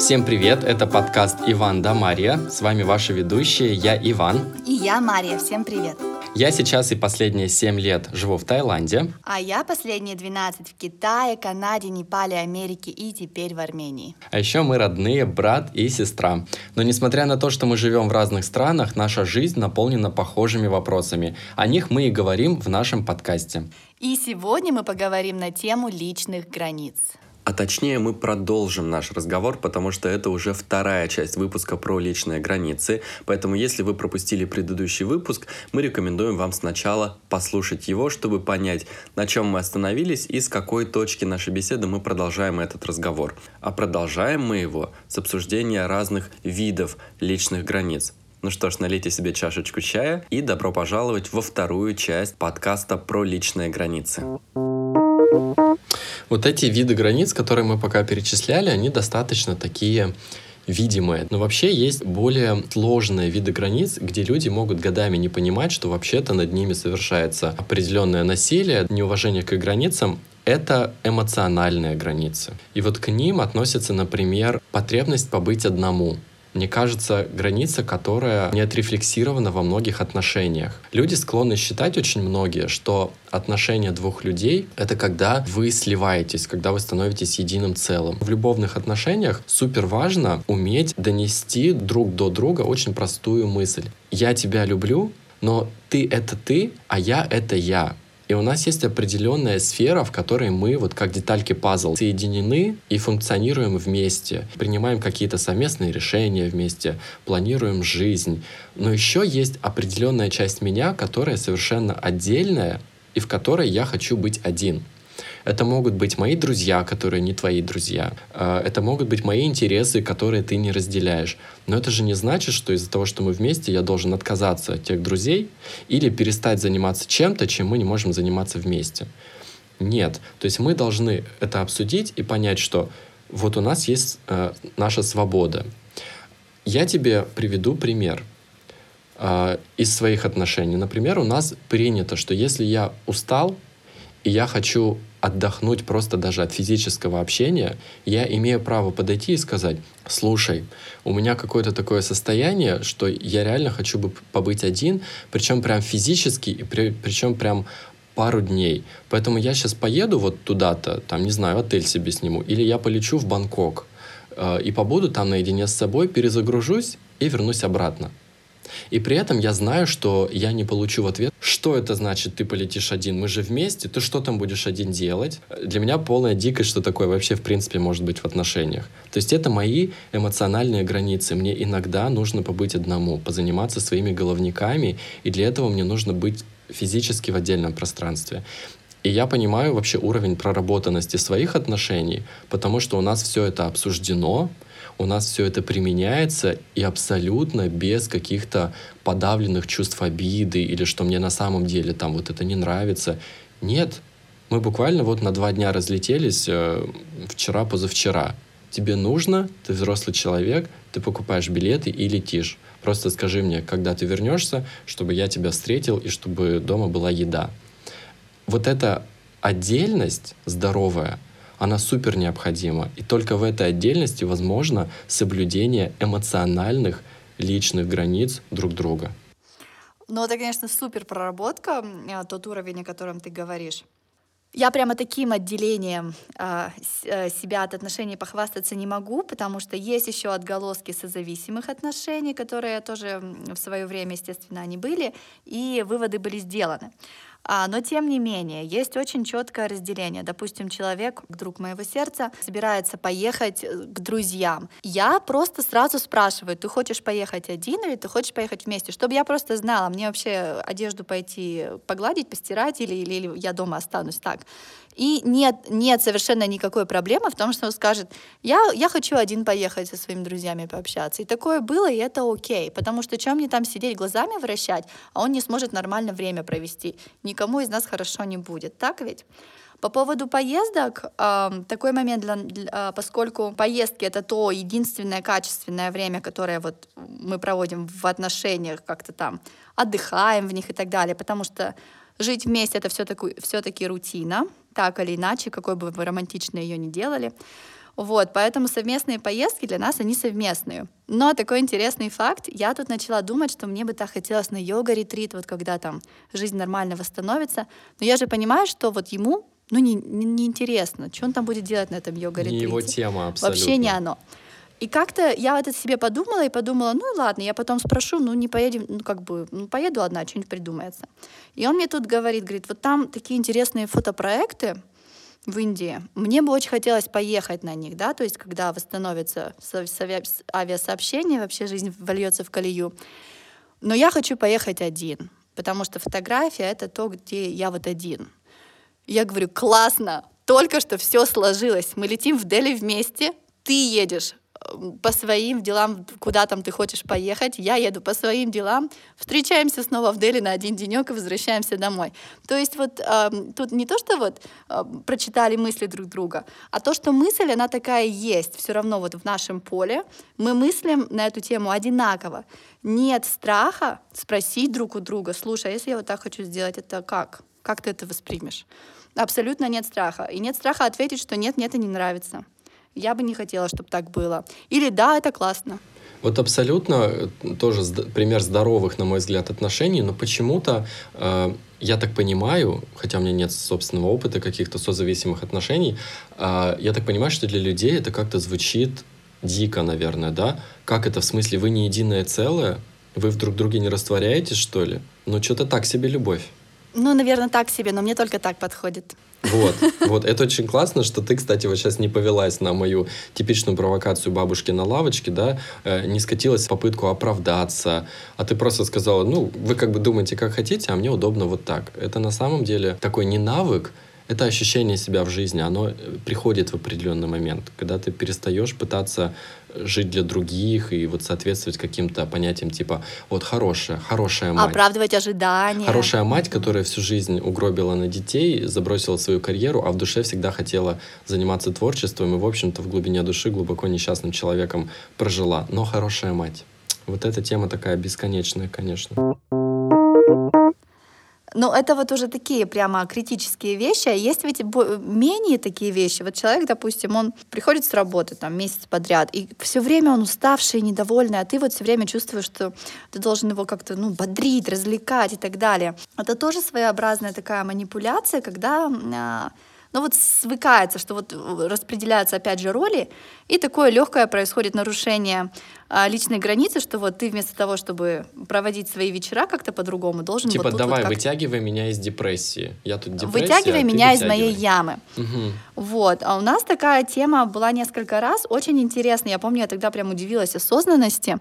Всем привет, это подкаст «Иван да Мария». С вами ваши ведущие, я Иван. И я Мария, всем привет. Я сейчас и последние 7 лет живу в Таиланде. А я последние 12 в Китае, Канаде, Непале, Америке и теперь в Армении. А еще мы родные, брат и сестра. Но несмотря на то, что мы живем в разных странах, наша жизнь наполнена похожими вопросами. О них мы и говорим в нашем подкасте. И сегодня мы поговорим на тему личных границ. А точнее мы продолжим наш разговор, потому что это уже вторая часть выпуска про личные границы. Поэтому если вы пропустили предыдущий выпуск, мы рекомендуем вам сначала послушать его, чтобы понять, на чем мы остановились и с какой точки нашей беседы мы продолжаем этот разговор. А продолжаем мы его с обсуждения разных видов личных границ. Ну что ж, налейте себе чашечку чая и добро пожаловать во вторую часть подкаста про личные границы. Вот эти виды границ, которые мы пока перечисляли, они достаточно такие видимые. Но вообще есть более сложные виды границ, где люди могут годами не понимать, что вообще-то над ними совершается определенное насилие, неуважение к границам, это эмоциональные границы. И вот к ним относится, например, потребность побыть одному мне кажется, граница, которая не отрефлексирована во многих отношениях. Люди склонны считать очень многие, что отношения двух людей — это когда вы сливаетесь, когда вы становитесь единым целым. В любовных отношениях супер важно уметь донести друг до друга очень простую мысль. «Я тебя люблю, но ты — это ты, а я — это я. И у нас есть определенная сфера, в которой мы, вот как детальки пазл, соединены и функционируем вместе, принимаем какие-то совместные решения вместе, планируем жизнь. Но еще есть определенная часть меня, которая совершенно отдельная и в которой я хочу быть один. Это могут быть мои друзья, которые не твои друзья. А, это могут быть мои интересы, которые ты не разделяешь. Но это же не значит, что из-за того, что мы вместе, я должен отказаться от тех друзей или перестать заниматься чем-то, чем мы не можем заниматься вместе. Нет. То есть мы должны это обсудить и понять, что вот у нас есть э, наша свобода. Я тебе приведу пример э, из своих отношений. Например, у нас принято, что если я устал, и я хочу отдохнуть просто даже от физического общения, я имею право подойти и сказать, слушай, у меня какое-то такое состояние, что я реально хочу бы побыть один, причем прям физически, и при, причем прям пару дней. Поэтому я сейчас поеду вот туда-то, там, не знаю, отель себе сниму, или я полечу в Бангкок э, и побуду там наедине с собой, перезагружусь и вернусь обратно. И при этом я знаю, что я не получу в ответ, что это значит, ты полетишь один, мы же вместе, ты что там будешь один делать? Для меня полная дикость, что такое вообще в принципе может быть в отношениях. То есть это мои эмоциональные границы. Мне иногда нужно побыть одному, позаниматься своими головниками, и для этого мне нужно быть физически в отдельном пространстве. И я понимаю вообще уровень проработанности своих отношений, потому что у нас все это обсуждено, у нас все это применяется и абсолютно без каких-то подавленных чувств обиды или что мне на самом деле там вот это не нравится. Нет, мы буквально вот на два дня разлетелись э, вчера, позавчера. Тебе нужно, ты взрослый человек, ты покупаешь билеты и летишь. Просто скажи мне, когда ты вернешься, чтобы я тебя встретил и чтобы дома была еда. Вот эта отдельность здоровая — она супер необходима. И только в этой отдельности возможно соблюдение эмоциональных личных границ друг друга. Ну, это, конечно, супер проработка, э, тот уровень, о котором ты говоришь. Я прямо таким отделением э, себя от отношений похвастаться не могу, потому что есть еще отголоски созависимых отношений, которые тоже в свое время, естественно, они были, и выводы были сделаны. А, но тем не менее, есть очень четкое разделение. Допустим, человек, друг моего сердца, собирается поехать э, к друзьям. Я просто сразу спрашиваю, ты хочешь поехать один или ты хочешь поехать вместе? Чтобы я просто знала, мне вообще одежду пойти погладить, постирать или, или, или я дома останусь так. И нет, нет совершенно никакой проблемы в том, что он скажет, я, я хочу один поехать со своими друзьями пообщаться. И такое было, и это окей, потому что чем мне там сидеть, глазами вращать, а он не сможет нормально время провести. Никому из нас хорошо не будет, так ведь? По поводу поездок, э, такой момент, для, для, поскольку поездки это то единственное качественное время, которое вот мы проводим в отношениях, как-то там отдыхаем в них и так далее, потому что жить вместе это все-таки все рутина, так или иначе, какой бы вы романтичной ее ни делали. Вот, поэтому совместные поездки для нас, они совместные. Но такой интересный факт, я тут начала думать, что мне бы так хотелось на йога-ретрит, вот когда там жизнь нормально восстановится. Но я же понимаю, что вот ему ну, не, не, не интересно, что он там будет делать на этом йога-ретрите. Не его тема абсолютно. Вообще не оно. И как-то я вот это себе подумала и подумала, ну ладно, я потом спрошу, ну не поедем, ну как бы, ну поеду одна, что-нибудь придумается. И он мне тут говорит, говорит, вот там такие интересные фотопроекты в Индии. Мне бы очень хотелось поехать на них, да, то есть когда восстановится авиасообщение, вообще жизнь вольется в колею. Но я хочу поехать один, потому что фотография — это то, где я вот один. Я говорю, классно, только что все сложилось. Мы летим в Дели вместе, ты едешь по своим делам, куда там ты хочешь поехать, я еду по своим делам, встречаемся снова в Дели на один денек и возвращаемся домой. То есть вот э, тут не то, что вот э, прочитали мысли друг друга, а то, что мысль, она такая есть, все равно вот в нашем поле, мы мыслим на эту тему одинаково. Нет страха спросить друг у друга, слушай, а если я вот так хочу сделать, это как? Как ты это воспримешь? Абсолютно нет страха. И нет страха ответить, что нет, мне это не нравится я бы не хотела, чтобы так было. Или да, это классно. Вот абсолютно э, тоже пример здоровых, на мой взгляд, отношений, но почему-то э, я так понимаю, хотя у меня нет собственного опыта каких-то созависимых отношений, э, я так понимаю, что для людей это как-то звучит дико, наверное, да? Как это в смысле вы не единое целое, вы в друг друге не растворяетесь, что ли? Ну что-то так себе любовь. Ну, наверное, так себе, но мне только так подходит. Вот, вот, это очень классно, что ты, кстати, вот сейчас не повелась на мою типичную провокацию бабушки на лавочке, да, э, не скатилась в попытку оправдаться, а ты просто сказала, ну, вы как бы думаете, как хотите, а мне удобно вот так. Это на самом деле такой не навык, это ощущение себя в жизни, оно э, приходит в определенный момент, когда ты перестаешь пытаться жить для других и вот соответствовать каким-то понятиям типа вот хорошая, хорошая мать. Оправдывать ожидания. Хорошая мать, которая всю жизнь угробила на детей, забросила свою карьеру, а в душе всегда хотела заниматься творчеством и, в общем-то, в глубине души глубоко несчастным человеком прожила. Но хорошая мать. Вот эта тема такая бесконечная, конечно. Ну, это вот уже такие прямо критические вещи. А есть ведь менее такие вещи. Вот человек, допустим, он приходит с работы там месяц подряд, и все время он уставший, недовольный, а ты вот все время чувствуешь, что ты должен его как-то, ну, бодрить, развлекать и так далее. Это тоже своеобразная такая манипуляция, когда а, но вот свыкается, что вот э, распределяются опять же роли, и такое легкое происходит нарушение а, личной границы, что вот ты вместо того, чтобы проводить свои вечера как-то по-другому, должен типа вот тут давай вот вытягивай меня из депрессии, я тут депрессия, вытягивай а меня из моей ямы. Угу. Вот, а у нас такая тема была несколько раз, очень интересная. Я помню, я тогда прям удивилась осознанности.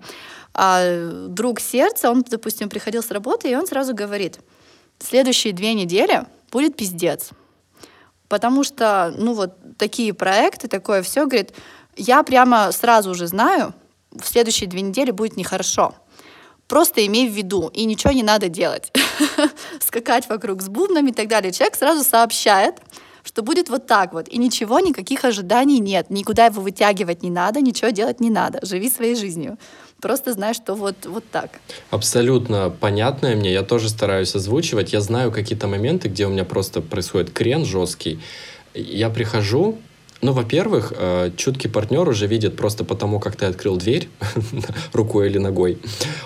А, друг сердца, он, допустим, приходил с работы и он сразу говорит: следующие две недели будет пиздец. Потому что, ну вот такие проекты, такое все, говорит, я прямо сразу уже знаю, в следующие две недели будет нехорошо. Просто имей в виду, и ничего не надо делать. Скакать вокруг с бубнами и так далее. Человек сразу сообщает, что будет вот так вот, и ничего, никаких ожиданий нет, никуда его вытягивать не надо, ничего делать не надо, живи своей жизнью. Просто знаешь, что вот, вот так. Абсолютно понятное мне. Я тоже стараюсь озвучивать. Я знаю какие-то моменты, где у меня просто происходит крен жесткий. Я прихожу, ну, во-первых, э, чуткий партнер уже видит просто потому, как ты открыл дверь рукой или ногой.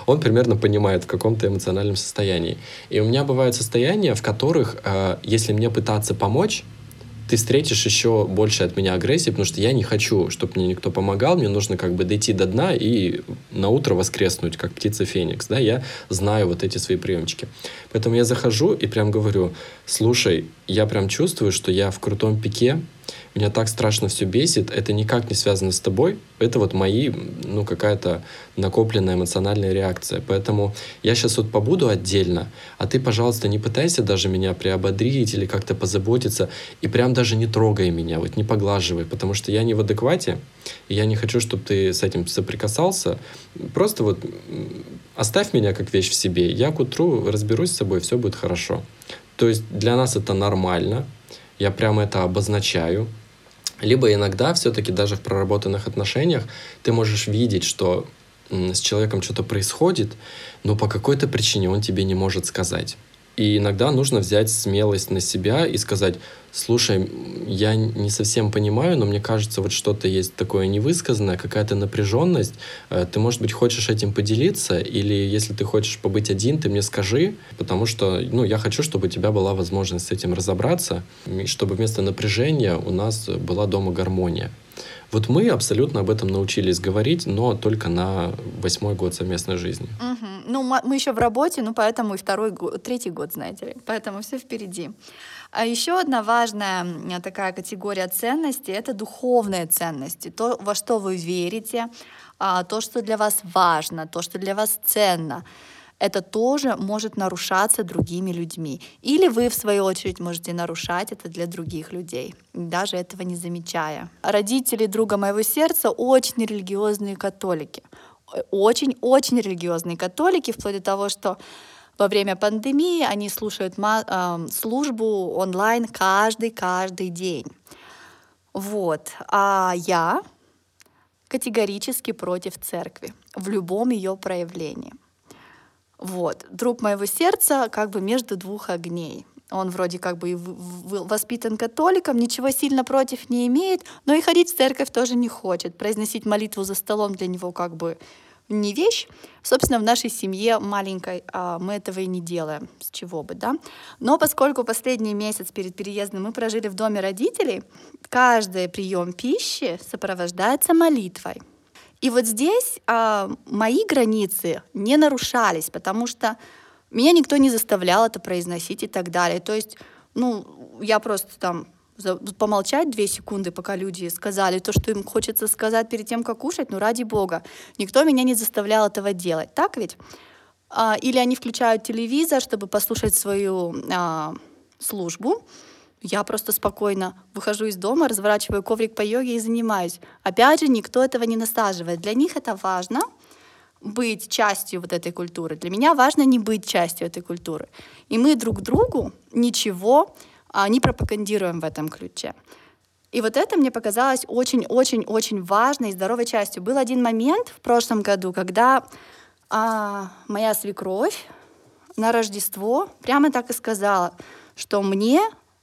Он примерно понимает, в каком то эмоциональном состоянии. И у меня бывают состояния, в которых, э, если мне пытаться помочь, ты встретишь еще больше от меня агрессии, потому что я не хочу, чтобы мне никто помогал, мне нужно как бы дойти до дна и на утро воскреснуть, как птица Феникс, да, я знаю вот эти свои приемчики. Поэтому я захожу и прям говорю, слушай, я прям чувствую, что я в крутом пике, меня так страшно все бесит, это никак не связано с тобой, это вот мои, ну, какая-то накопленная эмоциональная реакция. Поэтому я сейчас вот побуду отдельно, а ты, пожалуйста, не пытайся даже меня приободрить или как-то позаботиться, и прям даже не трогай меня, вот не поглаживай, потому что я не в адеквате, и я не хочу, чтобы ты с этим соприкасался. Просто вот оставь меня как вещь в себе, я к утру разберусь с собой, все будет хорошо. То есть для нас это нормально, я прямо это обозначаю. Либо иногда все-таки даже в проработанных отношениях ты можешь видеть, что с человеком что-то происходит, но по какой-то причине он тебе не может сказать. И иногда нужно взять смелость на себя и сказать, слушай, я не совсем понимаю, но мне кажется, вот что-то есть такое невысказанное, какая-то напряженность. Э, ты, может быть, хочешь этим поделиться, или если ты хочешь побыть один, ты мне скажи, потому что, ну, я хочу, чтобы у тебя была возможность с этим разобраться, и чтобы вместо напряжения у нас была дома гармония. Вот мы абсолютно об этом научились говорить, но только на восьмой год совместной жизни. Угу. Ну, мы еще в работе, ну, поэтому и второй год, третий год, знаете ли. Поэтому все впереди. А еще одна важная такая категория ценностей — это духовные ценности. То, во что вы верите, а, то, что для вас важно, то, что для вас ценно — это тоже может нарушаться другими людьми. Или вы, в свою очередь, можете нарушать это для других людей, даже этого не замечая. Родители друга моего сердца очень религиозные католики. Очень-очень религиозные католики, вплоть до того, что во время пандемии они слушают э, службу онлайн каждый-каждый день. Вот. А я категорически против церкви в любом ее проявлении. Вот. Друг моего сердца как бы между двух огней. Он вроде как бы и воспитан католиком, ничего сильно против не имеет, но и ходить в церковь тоже не хочет. Произносить молитву за столом для него как бы не вещь. Собственно, в нашей семье маленькой а, мы этого и не делаем, с чего бы, да. Но поскольку последний месяц перед переездом мы прожили в доме родителей, каждый прием пищи сопровождается молитвой. И вот здесь а, мои границы не нарушались, потому что меня никто не заставлял это произносить и так далее. То есть, ну, я просто там помолчать две секунды, пока люди сказали то, что им хочется сказать перед тем, как кушать, ну ради бога. Никто меня не заставлял этого делать, так ведь? А, или они включают телевизор, чтобы послушать свою а, службу, я просто спокойно выхожу из дома, разворачиваю коврик по йоге и занимаюсь. Опять же, никто этого не насаживает. Для них это важно быть частью вот этой культуры. Для меня важно не быть частью этой культуры. И мы друг другу ничего а, не пропагандируем в этом ключе. И вот это мне показалось очень-очень-очень важной и здоровой частью. Был один момент в прошлом году, когда а, моя свекровь на Рождество прямо так и сказала, что мне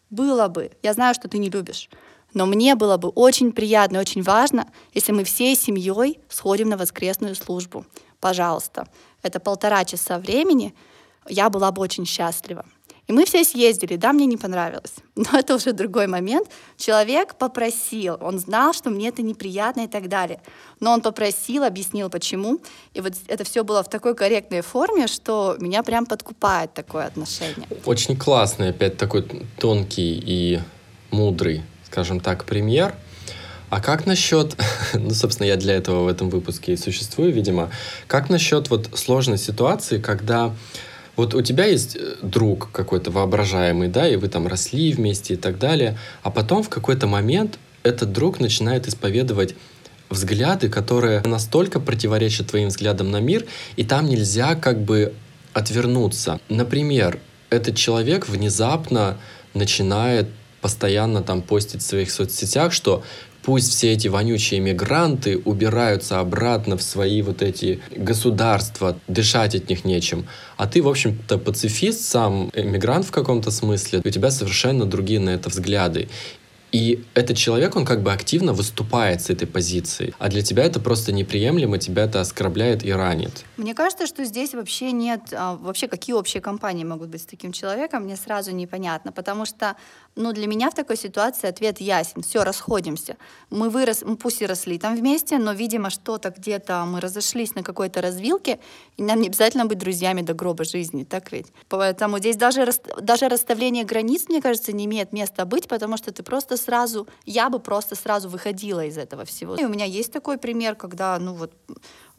было бы, я знаю, что ты не любишь, но мне было бы очень приятно очень важно, если мы всей семьей сходим на воскресную службу. Пожалуйста. Это полтора часа времени, я была бы очень счастлива. И мы все съездили, да, мне не понравилось. Но это уже другой момент. Человек попросил, он знал, что мне это неприятно и так далее. Но он попросил, объяснил, почему. И вот это все было в такой корректной форме, что меня прям подкупает такое отношение. Очень классный, опять такой тонкий и мудрый, скажем так, пример. А как насчет, ну, собственно, я для этого в этом выпуске и существую, видимо, как насчет вот сложной ситуации, когда вот у тебя есть э, друг какой-то воображаемый, да, и вы там росли вместе и так далее, а потом в какой-то момент этот друг начинает исповедовать взгляды, которые настолько противоречат твоим взглядам на мир, и там нельзя как бы отвернуться. Например, этот человек внезапно начинает постоянно там постить в своих соцсетях, что Пусть все эти вонючие мигранты убираются обратно в свои вот эти государства, дышать от них нечем. А ты, в общем-то, пацифист, сам мигрант в каком-то смысле, у тебя совершенно другие на это взгляды. И этот человек, он как бы активно выступает с этой позиции. А для тебя это просто неприемлемо, тебя это оскорбляет и ранит. Мне кажется, что здесь вообще нет... А, вообще, какие общие компании могут быть с таким человеком, мне сразу непонятно. Потому что ну, для меня в такой ситуации ответ ясен. Все, расходимся. Мы вырос, мы пусть и росли там вместе, но, видимо, что-то где-то мы разошлись на какой-то развилке, и нам не обязательно быть друзьями до гроба жизни, так ведь? Поэтому здесь даже, даже расставление границ, мне кажется, не имеет места быть, потому что ты просто сразу, я бы просто сразу выходила из этого всего. И у меня есть такой пример, когда, ну вот,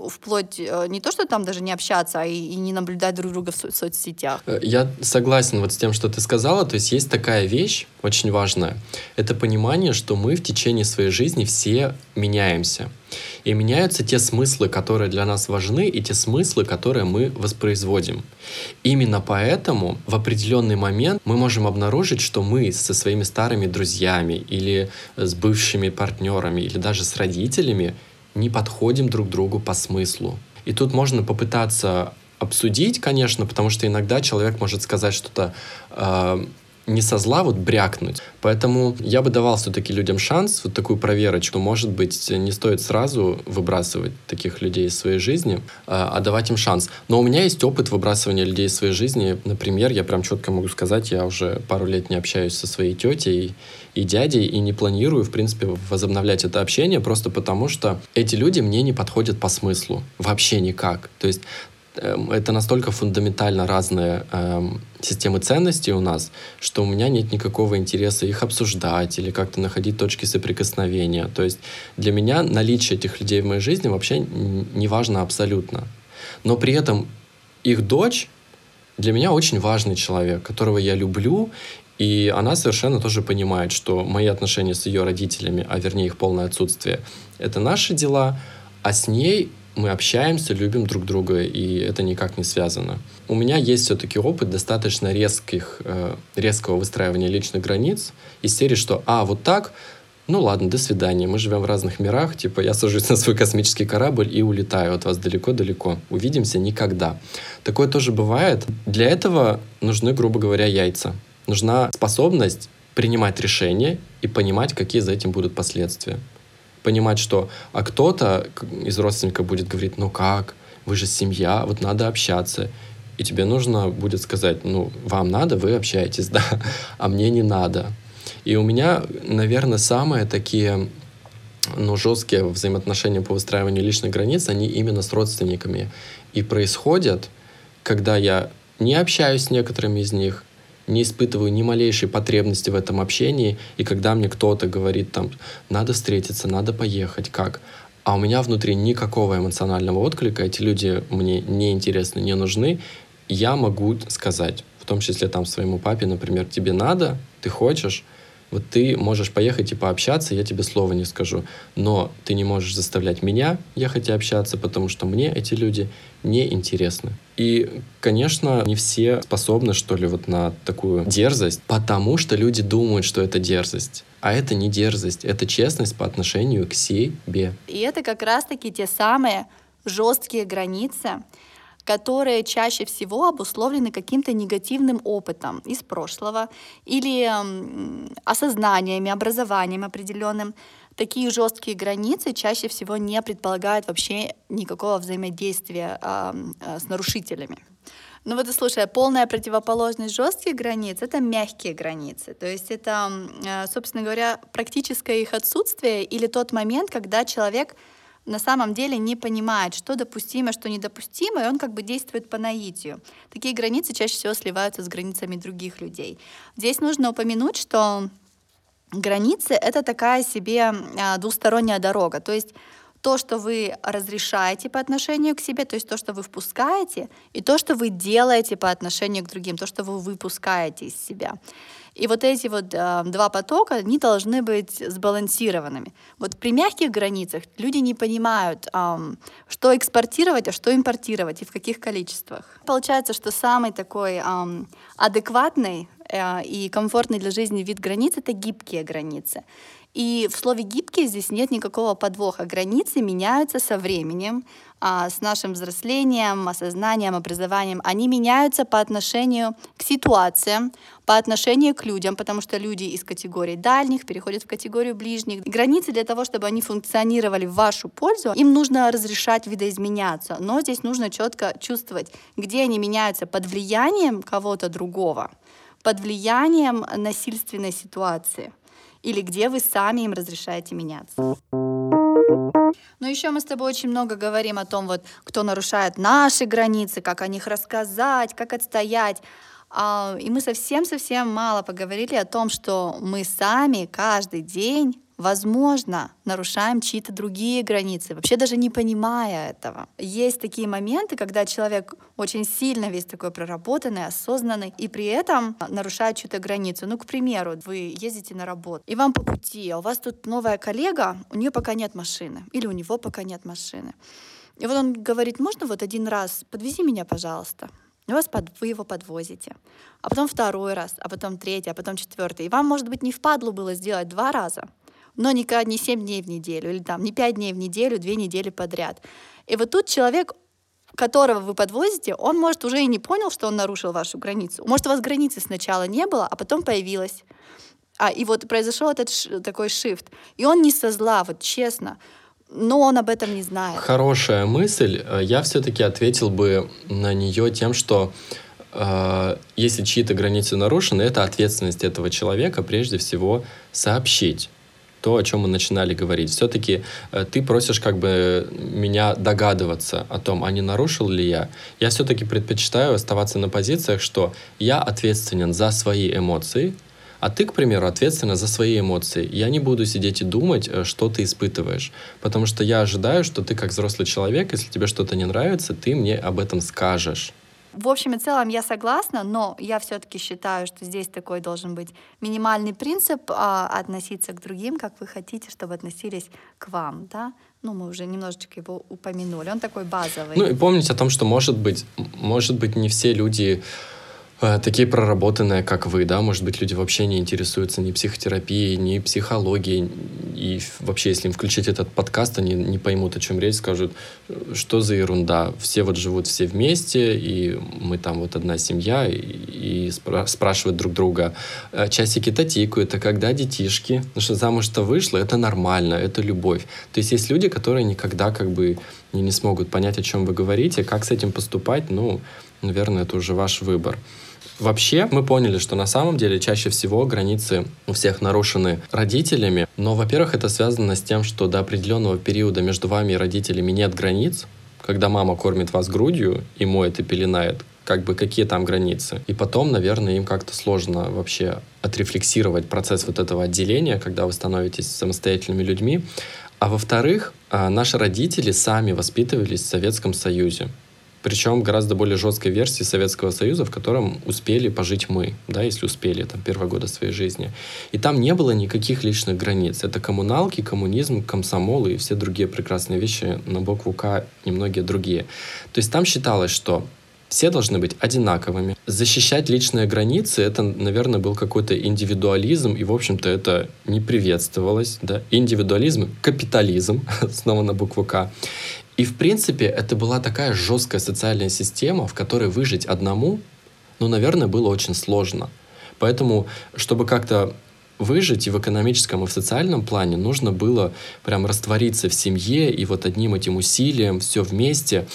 вплоть э, не то, что там даже не общаться, а и, и не наблюдать друг друга в со- соцсетях. Э, я согласен вот с тем, что ты сказала. То есть есть такая вещь, очень важная. Это понимание, что мы в течение своей жизни все меняемся. И меняются те смыслы, которые для нас важны, и те смыслы, которые мы воспроизводим. Именно поэтому в определенный момент мы можем обнаружить, что мы со своими старыми друзьями или с бывшими партнерами или даже с родителями не подходим друг другу по смыслу. И тут можно попытаться обсудить, конечно, потому что иногда человек может сказать что-то э, не со зла вот брякнуть. Поэтому я бы давал все-таки людям шанс, вот такую проверочку. Может быть, не стоит сразу выбрасывать таких людей из своей жизни, а, а давать им шанс. Но у меня есть опыт выбрасывания людей из своей жизни. Например, я прям четко могу сказать, я уже пару лет не общаюсь со своей тетей и дядей и не планирую, в принципе, возобновлять это общение просто потому, что эти люди мне не подходят по смыслу. Вообще никак. То есть это настолько фундаментально разные эм, системы ценностей у нас, что у меня нет никакого интереса их обсуждать или как-то находить точки соприкосновения. То есть для меня наличие этих людей в моей жизни вообще не важно абсолютно. Но при этом их дочь для меня очень важный человек, которого я люблю, и она совершенно тоже понимает, что мои отношения с ее родителями, а вернее их полное отсутствие, это наши дела, а с ней мы общаемся, любим друг друга, и это никак не связано. У меня есть все-таки опыт достаточно резких, э, резкого выстраивания личных границ из серии, что «а, вот так, ну ладно, до свидания, мы живем в разных мирах, типа я сажусь на свой космический корабль и улетаю от вас далеко-далеко, увидимся никогда». Такое тоже бывает. Для этого нужны, грубо говоря, яйца. Нужна способность принимать решения и понимать, какие за этим будут последствия понимать, что а кто-то из родственников будет говорить, ну как, вы же семья, вот надо общаться. И тебе нужно будет сказать, ну, вам надо, вы общаетесь, да, а мне не надо. И у меня, наверное, самые такие ну, жесткие взаимоотношения по выстраиванию личных границ, они именно с родственниками. И происходят, когда я не общаюсь с некоторыми из них, не испытываю ни малейшей потребности в этом общении, и когда мне кто-то говорит там, надо встретиться, надо поехать, как? А у меня внутри никакого эмоционального отклика, эти люди мне не интересны, не нужны, я могу сказать, в том числе там своему папе, например, тебе надо, ты хочешь, вот ты можешь поехать и пообщаться, я тебе слова не скажу. Но ты не можешь заставлять меня ехать и общаться, потому что мне эти люди не интересны. И, конечно, не все способны, что ли, вот на такую дерзость, потому что люди думают, что это дерзость. А это не дерзость, это честность по отношению к себе. И это как раз-таки те самые жесткие границы, которые чаще всего обусловлены каким-то негативным опытом из прошлого или осознаниями, образованием определенным. Такие жесткие границы чаще всего не предполагают вообще никакого взаимодействия э, с нарушителями. Ну вот, слушай, полная противоположность жестких границ — это мягкие границы. То есть это, э, собственно говоря, практическое их отсутствие или тот момент, когда человек на самом деле не понимает, что допустимо, что недопустимо, и он как бы действует по наитию. Такие границы чаще всего сливаются с границами других людей. Здесь нужно упомянуть, что границы — это такая себе а, двусторонняя дорога. То есть то, что вы разрешаете по отношению к себе, то есть то, что вы впускаете, и то, что вы делаете по отношению к другим, то, что вы выпускаете из себя. И вот эти вот э, два потока, они должны быть сбалансированными. Вот при мягких границах люди не понимают, э, что экспортировать, а что импортировать и в каких количествах. Получается, что самый такой э, адекватный э, и комфортный для жизни вид границ — это гибкие границы. И в слове «гибкие» здесь нет никакого подвоха. Границы меняются со временем, а, с нашим взрослением, осознанием, образованием. Они меняются по отношению к ситуациям, по отношению к людям, потому что люди из категории дальних переходят в категорию ближних. Границы для того, чтобы они функционировали в вашу пользу, им нужно разрешать видоизменяться. Но здесь нужно четко чувствовать, где они меняются под влиянием кого-то другого, под влиянием насильственной ситуации или где вы сами им разрешаете меняться. Но еще мы с тобой очень много говорим о том, вот, кто нарушает наши границы, как о них рассказать, как отстоять. А, и мы совсем-совсем мало поговорили о том, что мы сами каждый день возможно, нарушаем чьи-то другие границы, вообще даже не понимая этого. Есть такие моменты, когда человек очень сильно весь такой проработанный, осознанный, и при этом нарушает чью-то границу. Ну, к примеру, вы ездите на работу, и вам по пути, а у вас тут новая коллега, у нее пока нет машины, или у него пока нет машины. И вот он говорит, можно вот один раз подвези меня, пожалуйста. И вас под, вы его подвозите. А потом второй раз, а потом третий, а потом четвертый. И вам, может быть, не впадло было сделать два раза но не, не 7 дней в неделю, или там не 5 дней в неделю, 2 недели подряд. И вот тут человек которого вы подвозите, он, может, уже и не понял, что он нарушил вашу границу. Может, у вас границы сначала не было, а потом появилась. А, и вот произошел этот ш, такой shift. И он не со зла, вот честно. Но он об этом не знает. Хорошая мысль. Я все-таки ответил бы на нее тем, что э, если чьи-то границы нарушены, это ответственность этого человека прежде всего сообщить то, о чем мы начинали говорить. Все-таки э, ты просишь как бы меня догадываться о том, а не нарушил ли я. Я все-таки предпочитаю оставаться на позициях, что я ответственен за свои эмоции, а ты, к примеру, ответственна за свои эмоции. Я не буду сидеть и думать, э, что ты испытываешь. Потому что я ожидаю, что ты, как взрослый человек, если тебе что-то не нравится, ты мне об этом скажешь. В общем и целом я согласна, но я все-таки считаю, что здесь такой должен быть минимальный принцип а, относиться к другим, как вы хотите, чтобы относились к вам, да. Ну, мы уже немножечко его упомянули. Он такой базовый. Ну и помнить о том, что может быть, может быть не все люди такие проработанные, как вы, да, может быть, люди вообще не интересуются ни психотерапией, ни психологией, и вообще, если им включить этот подкаст, они не поймут, о чем речь, скажут, что за ерунда, все вот живут все вместе, и мы там вот одна семья, и, и спра- спрашивают друг друга, «Э, часики-то тикают, а когда детишки? Ну что, замуж-то вышло, это нормально, это любовь. То есть есть люди, которые никогда как бы не, не смогут понять, о чем вы говорите, как с этим поступать, ну, наверное, это уже ваш выбор. Вообще, мы поняли, что на самом деле чаще всего границы у всех нарушены родителями. Но, во-первых, это связано с тем, что до определенного периода между вами и родителями нет границ. Когда мама кормит вас грудью и моет и пеленает, как бы какие там границы. И потом, наверное, им как-то сложно вообще отрефлексировать процесс вот этого отделения, когда вы становитесь самостоятельными людьми. А во-вторых, а, наши родители сами воспитывались в Советском Союзе причем гораздо более жесткой версии Советского Союза, в котором успели пожить мы, да, если успели, там, первые годы своей жизни. И там не было никаких личных границ. Это коммуналки, коммунизм, комсомол и все другие прекрасные вещи на букву К и многие другие. То есть там считалось, что все должны быть одинаковыми. Защищать личные границы, это, наверное, был какой-то индивидуализм, и, в общем-то, это не приветствовалось. Да? Индивидуализм, капитализм, снова на букву К. И, в принципе, это была такая жесткая социальная система, в которой выжить одному, ну, наверное, было очень сложно. Поэтому, чтобы как-то выжить и в экономическом, и в социальном плане, нужно было прям раствориться в семье и вот одним этим усилием все вместе.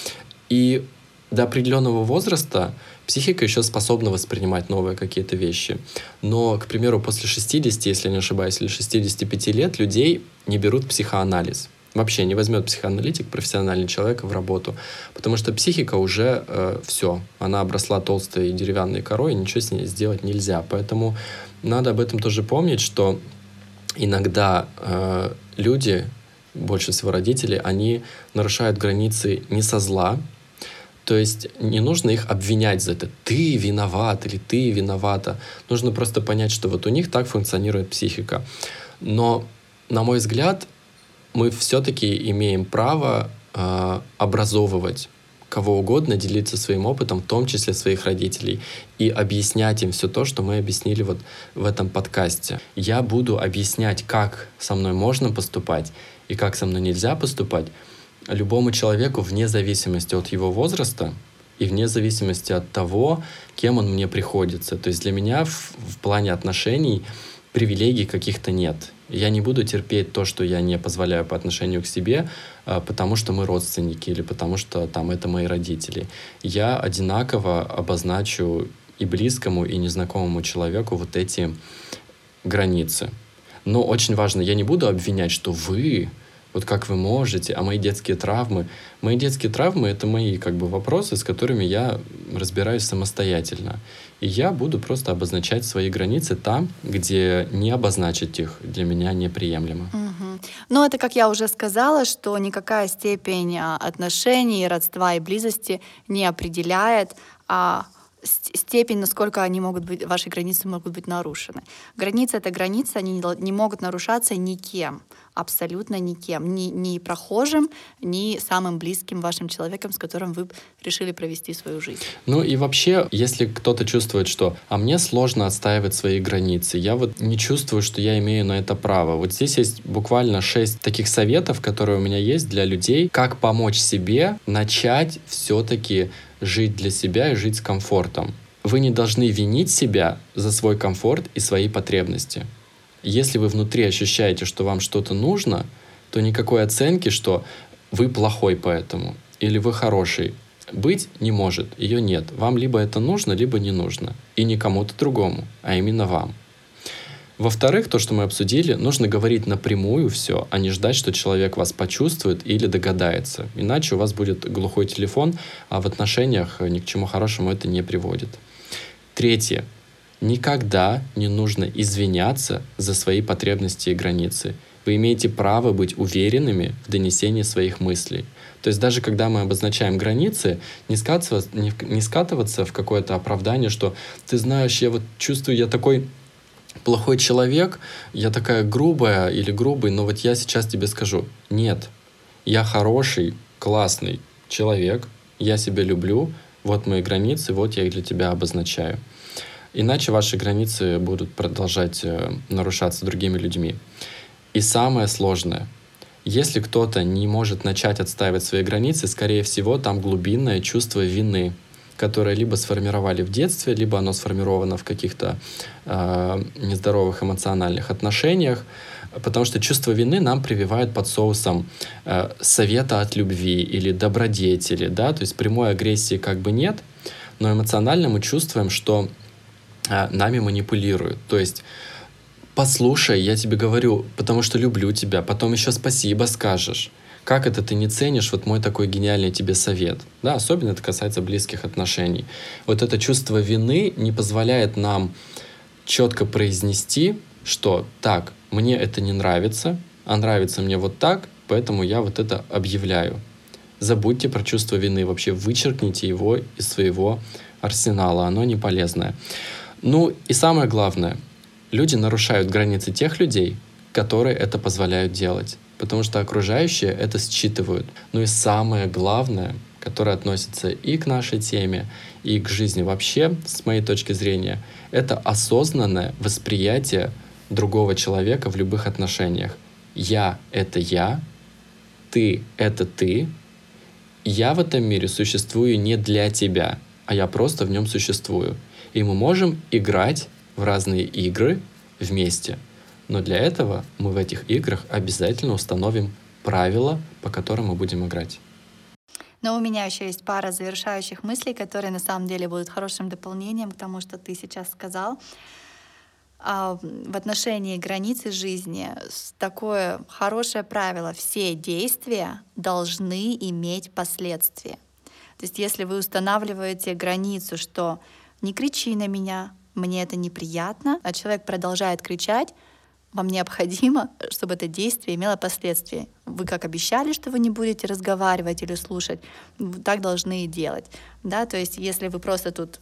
И до определенного возраста психика еще способна воспринимать новые какие-то вещи. Но, к примеру, после 60, если не ошибаюсь, или 65 лет людей не берут психоанализ вообще не возьмет психоаналитик, профессиональный человек в работу, потому что психика уже э, все, она обросла толстой деревянной корой, ничего с ней сделать нельзя. Поэтому надо об этом тоже помнить, что иногда э, люди, больше всего родители, они нарушают границы не со зла, то есть не нужно их обвинять за это. Ты виноват или ты виновата. Нужно просто понять, что вот у них так функционирует психика. Но, на мой взгляд, мы все-таки имеем право э, образовывать кого угодно, делиться своим опытом, в том числе своих родителей, и объяснять им все то, что мы объяснили вот в этом подкасте. Я буду объяснять, как со мной можно поступать и как со мной нельзя поступать любому человеку вне зависимости от его возраста и вне зависимости от того, кем он мне приходится. То есть для меня в, в плане отношений привилегий каких-то нет. Я не буду терпеть то, что я не позволяю по отношению к себе, а, потому что мы родственники или потому что там это мои родители. Я одинаково обозначу и близкому, и незнакомому человеку вот эти границы. Но очень важно, я не буду обвинять, что вы вот как вы можете, а мои детские травмы. Мои детские травмы — это мои как бы вопросы, с которыми я разбираюсь самостоятельно. Я буду просто обозначать свои границы там, где не обозначить их для меня неприемлемо. Ну, это, как я уже сказала, что никакая степень а, отношений, родства и близости не определяет а степень, насколько они могут быть, ваши границы могут быть нарушены. Границы — это границы, они не могут нарушаться никем. Абсолютно никем, ни, ни прохожим, ни самым близким вашим человеком, с которым вы решили провести свою жизнь. Ну и вообще, если кто-то чувствует, что «а мне сложно отстаивать свои границы, я вот не чувствую, что я имею на это право», вот здесь есть буквально шесть таких советов, которые у меня есть для людей, как помочь себе начать все-таки жить для себя и жить с комфортом. Вы не должны винить себя за свой комфорт и свои потребности. Если вы внутри ощущаете, что вам что-то нужно, то никакой оценки, что вы плохой поэтому или вы хороший, быть не может, ее нет. Вам либо это нужно, либо не нужно. И не кому-то другому, а именно вам. Во-вторых, то, что мы обсудили, нужно говорить напрямую все, а не ждать, что человек вас почувствует или догадается. Иначе у вас будет глухой телефон, а в отношениях ни к чему хорошему это не приводит. Третье. Никогда не нужно извиняться за свои потребности и границы. Вы имеете право быть уверенными в донесении своих мыслей. То есть даже когда мы обозначаем границы, не скатываться, не, не скатываться в какое-то оправдание, что ты знаешь, я вот чувствую, я такой плохой человек, я такая грубая или грубый, но вот я сейчас тебе скажу, нет, я хороший, классный человек, я себя люблю, вот мои границы, вот я их для тебя обозначаю. Иначе ваши границы будут продолжать э, нарушаться другими людьми. И самое сложное, если кто-то не может начать отстаивать свои границы, скорее всего, там глубинное чувство вины, которое либо сформировали в детстве, либо оно сформировано в каких-то э, нездоровых эмоциональных отношениях, потому что чувство вины нам прививают под соусом э, совета от любви или добродетели, да, то есть прямой агрессии как бы нет, но эмоционально мы чувствуем, что нами манипулируют, то есть послушай, я тебе говорю, потому что люблю тебя, потом еще спасибо скажешь. Как это ты не ценишь вот мой такой гениальный тебе совет? Да, особенно это касается близких отношений. Вот это чувство вины не позволяет нам четко произнести, что так, мне это не нравится, а нравится мне вот так, поэтому я вот это объявляю. Забудьте про чувство вины, вообще вычеркните его из своего арсенала, оно не полезное. Ну и самое главное, люди нарушают границы тех людей, которые это позволяют делать, потому что окружающие это считывают. Ну и самое главное, которое относится и к нашей теме, и к жизни вообще, с моей точки зрения, это осознанное восприятие другого человека в любых отношениях. Я — это я, ты — это ты, я в этом мире существую не для тебя, а я просто в нем существую. И мы можем играть в разные игры вместе. Но для этого мы в этих играх обязательно установим правила, по которым мы будем играть. Но у меня еще есть пара завершающих мыслей, которые на самом деле будут хорошим дополнением к тому, что ты сейчас сказал. А в отношении границы жизни такое хорошее правило. Все действия должны иметь последствия. То есть если вы устанавливаете границу, что не кричи на меня, мне это неприятно, а человек продолжает кричать, вам необходимо, чтобы это действие имело последствия. Вы как обещали, что вы не будете разговаривать или слушать, так должны и делать. Да? То есть если вы просто тут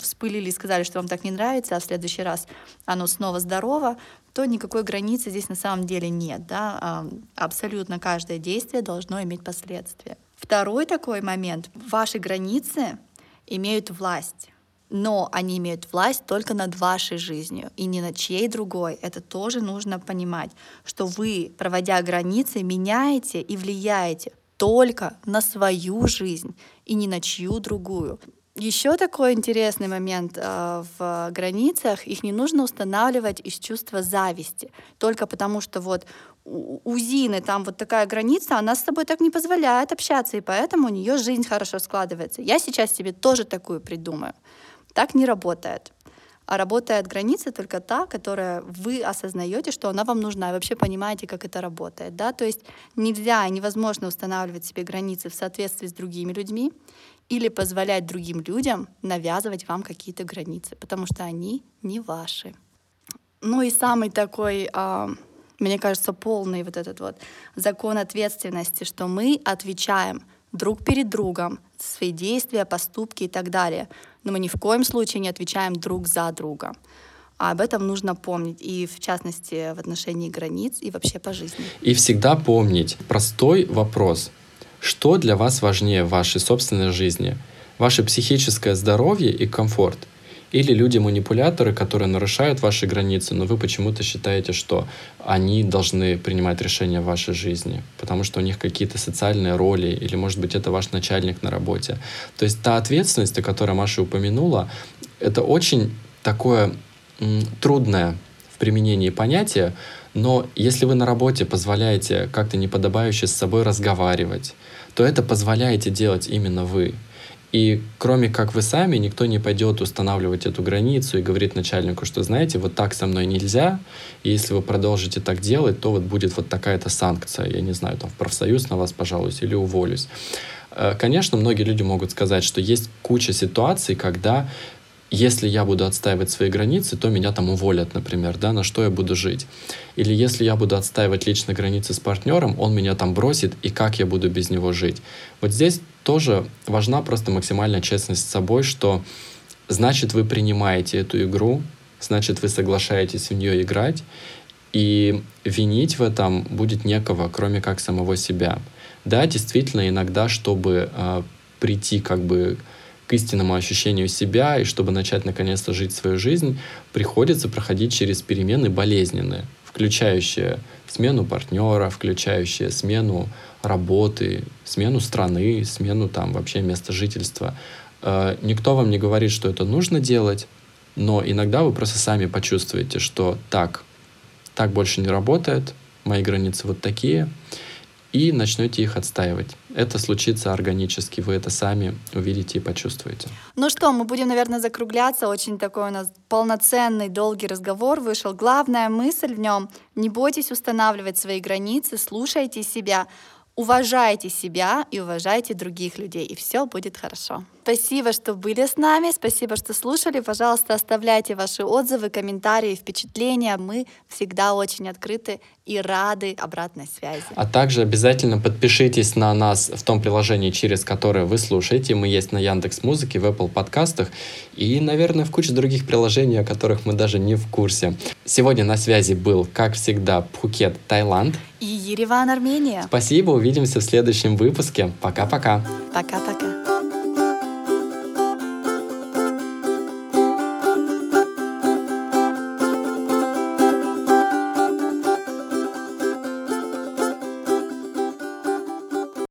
вспылили и сказали, что вам так не нравится, а в следующий раз оно снова здорово, то никакой границы здесь на самом деле нет. Да? А абсолютно каждое действие должно иметь последствия. Второй такой момент. Ваши границы имеют власть но они имеют власть только над вашей жизнью и не над чьей другой. Это тоже нужно понимать, что вы, проводя границы, меняете и влияете только на свою жизнь и не на чью другую. Еще такой интересный момент э, в границах, их не нужно устанавливать из чувства зависти, только потому что вот у, Зины там вот такая граница, она с собой так не позволяет общаться, и поэтому у нее жизнь хорошо складывается. Я сейчас себе тоже такую придумаю. Так не работает. А работает граница только та, которая вы осознаете, что она вам нужна, и вообще понимаете, как это работает. Да? То есть нельзя, невозможно устанавливать себе границы в соответствии с другими людьми или позволять другим людям навязывать вам какие-то границы, потому что они не ваши. Ну и самый такой, а, мне кажется, полный вот этот вот закон ответственности, что мы отвечаем друг перед другом свои действия, поступки и так далее. Но мы ни в коем случае не отвечаем друг за друга. А об этом нужно помнить, и в частности в отношении границ, и вообще по жизни. И всегда помнить простой вопрос. Что для вас важнее в вашей собственной жизни? Ваше психическое здоровье и комфорт – или люди-манипуляторы, которые нарушают ваши границы, но вы почему-то считаете, что они должны принимать решения в вашей жизни, потому что у них какие-то социальные роли, или, может быть, это ваш начальник на работе. То есть та ответственность, о которой Маша упомянула, это очень такое трудное в применении понятие, но если вы на работе позволяете как-то неподобающе с собой разговаривать, то это позволяете делать именно вы. И кроме как вы сами, никто не пойдет устанавливать эту границу и говорит начальнику, что, знаете, вот так со мной нельзя, и если вы продолжите так делать, то вот будет вот такая-то санкция, я не знаю, там в профсоюз на вас пожалуюсь или уволюсь. Э, конечно, многие люди могут сказать, что есть куча ситуаций, когда если я буду отстаивать свои границы, то меня там уволят, например, да, на что я буду жить. Или если я буду отстаивать лично границы с партнером, он меня там бросит, и как я буду без него жить. Вот здесь тоже важна просто максимальная честность с собой, что значит вы принимаете эту игру, значит вы соглашаетесь в нее играть, и винить в этом будет некого, кроме как самого себя. Да, действительно, иногда, чтобы э, прийти как бы к истинному ощущению себя и чтобы начать наконец-то жить свою жизнь, приходится проходить через перемены болезненные, включающие смену партнера, включающие смену работы, смену страны, смену там вообще места жительства. Э, никто вам не говорит, что это нужно делать, но иногда вы просто сами почувствуете, что так, так больше не работает, мои границы вот такие, и начнете их отстаивать. Это случится органически, вы это сами увидите и почувствуете. Ну что, мы будем, наверное, закругляться. Очень такой у нас полноценный, долгий разговор вышел. Главная мысль в нем — не бойтесь устанавливать свои границы, слушайте себя, уважайте себя и уважайте других людей, и все будет хорошо. Спасибо, что были с нами, спасибо, что слушали. Пожалуйста, оставляйте ваши отзывы, комментарии, впечатления. Мы всегда очень открыты и рады обратной связи. А также обязательно подпишитесь на нас в том приложении, через которое вы слушаете. Мы есть на Яндекс Музыке, в Apple подкастах и, наверное, в куче других приложений, о которых мы даже не в курсе. Сегодня на связи был, как всегда, Пхукет, Таиланд. И Ереван, Армения. Спасибо, увидимся в следующем выпуске. Пока-пока. Пока-пока.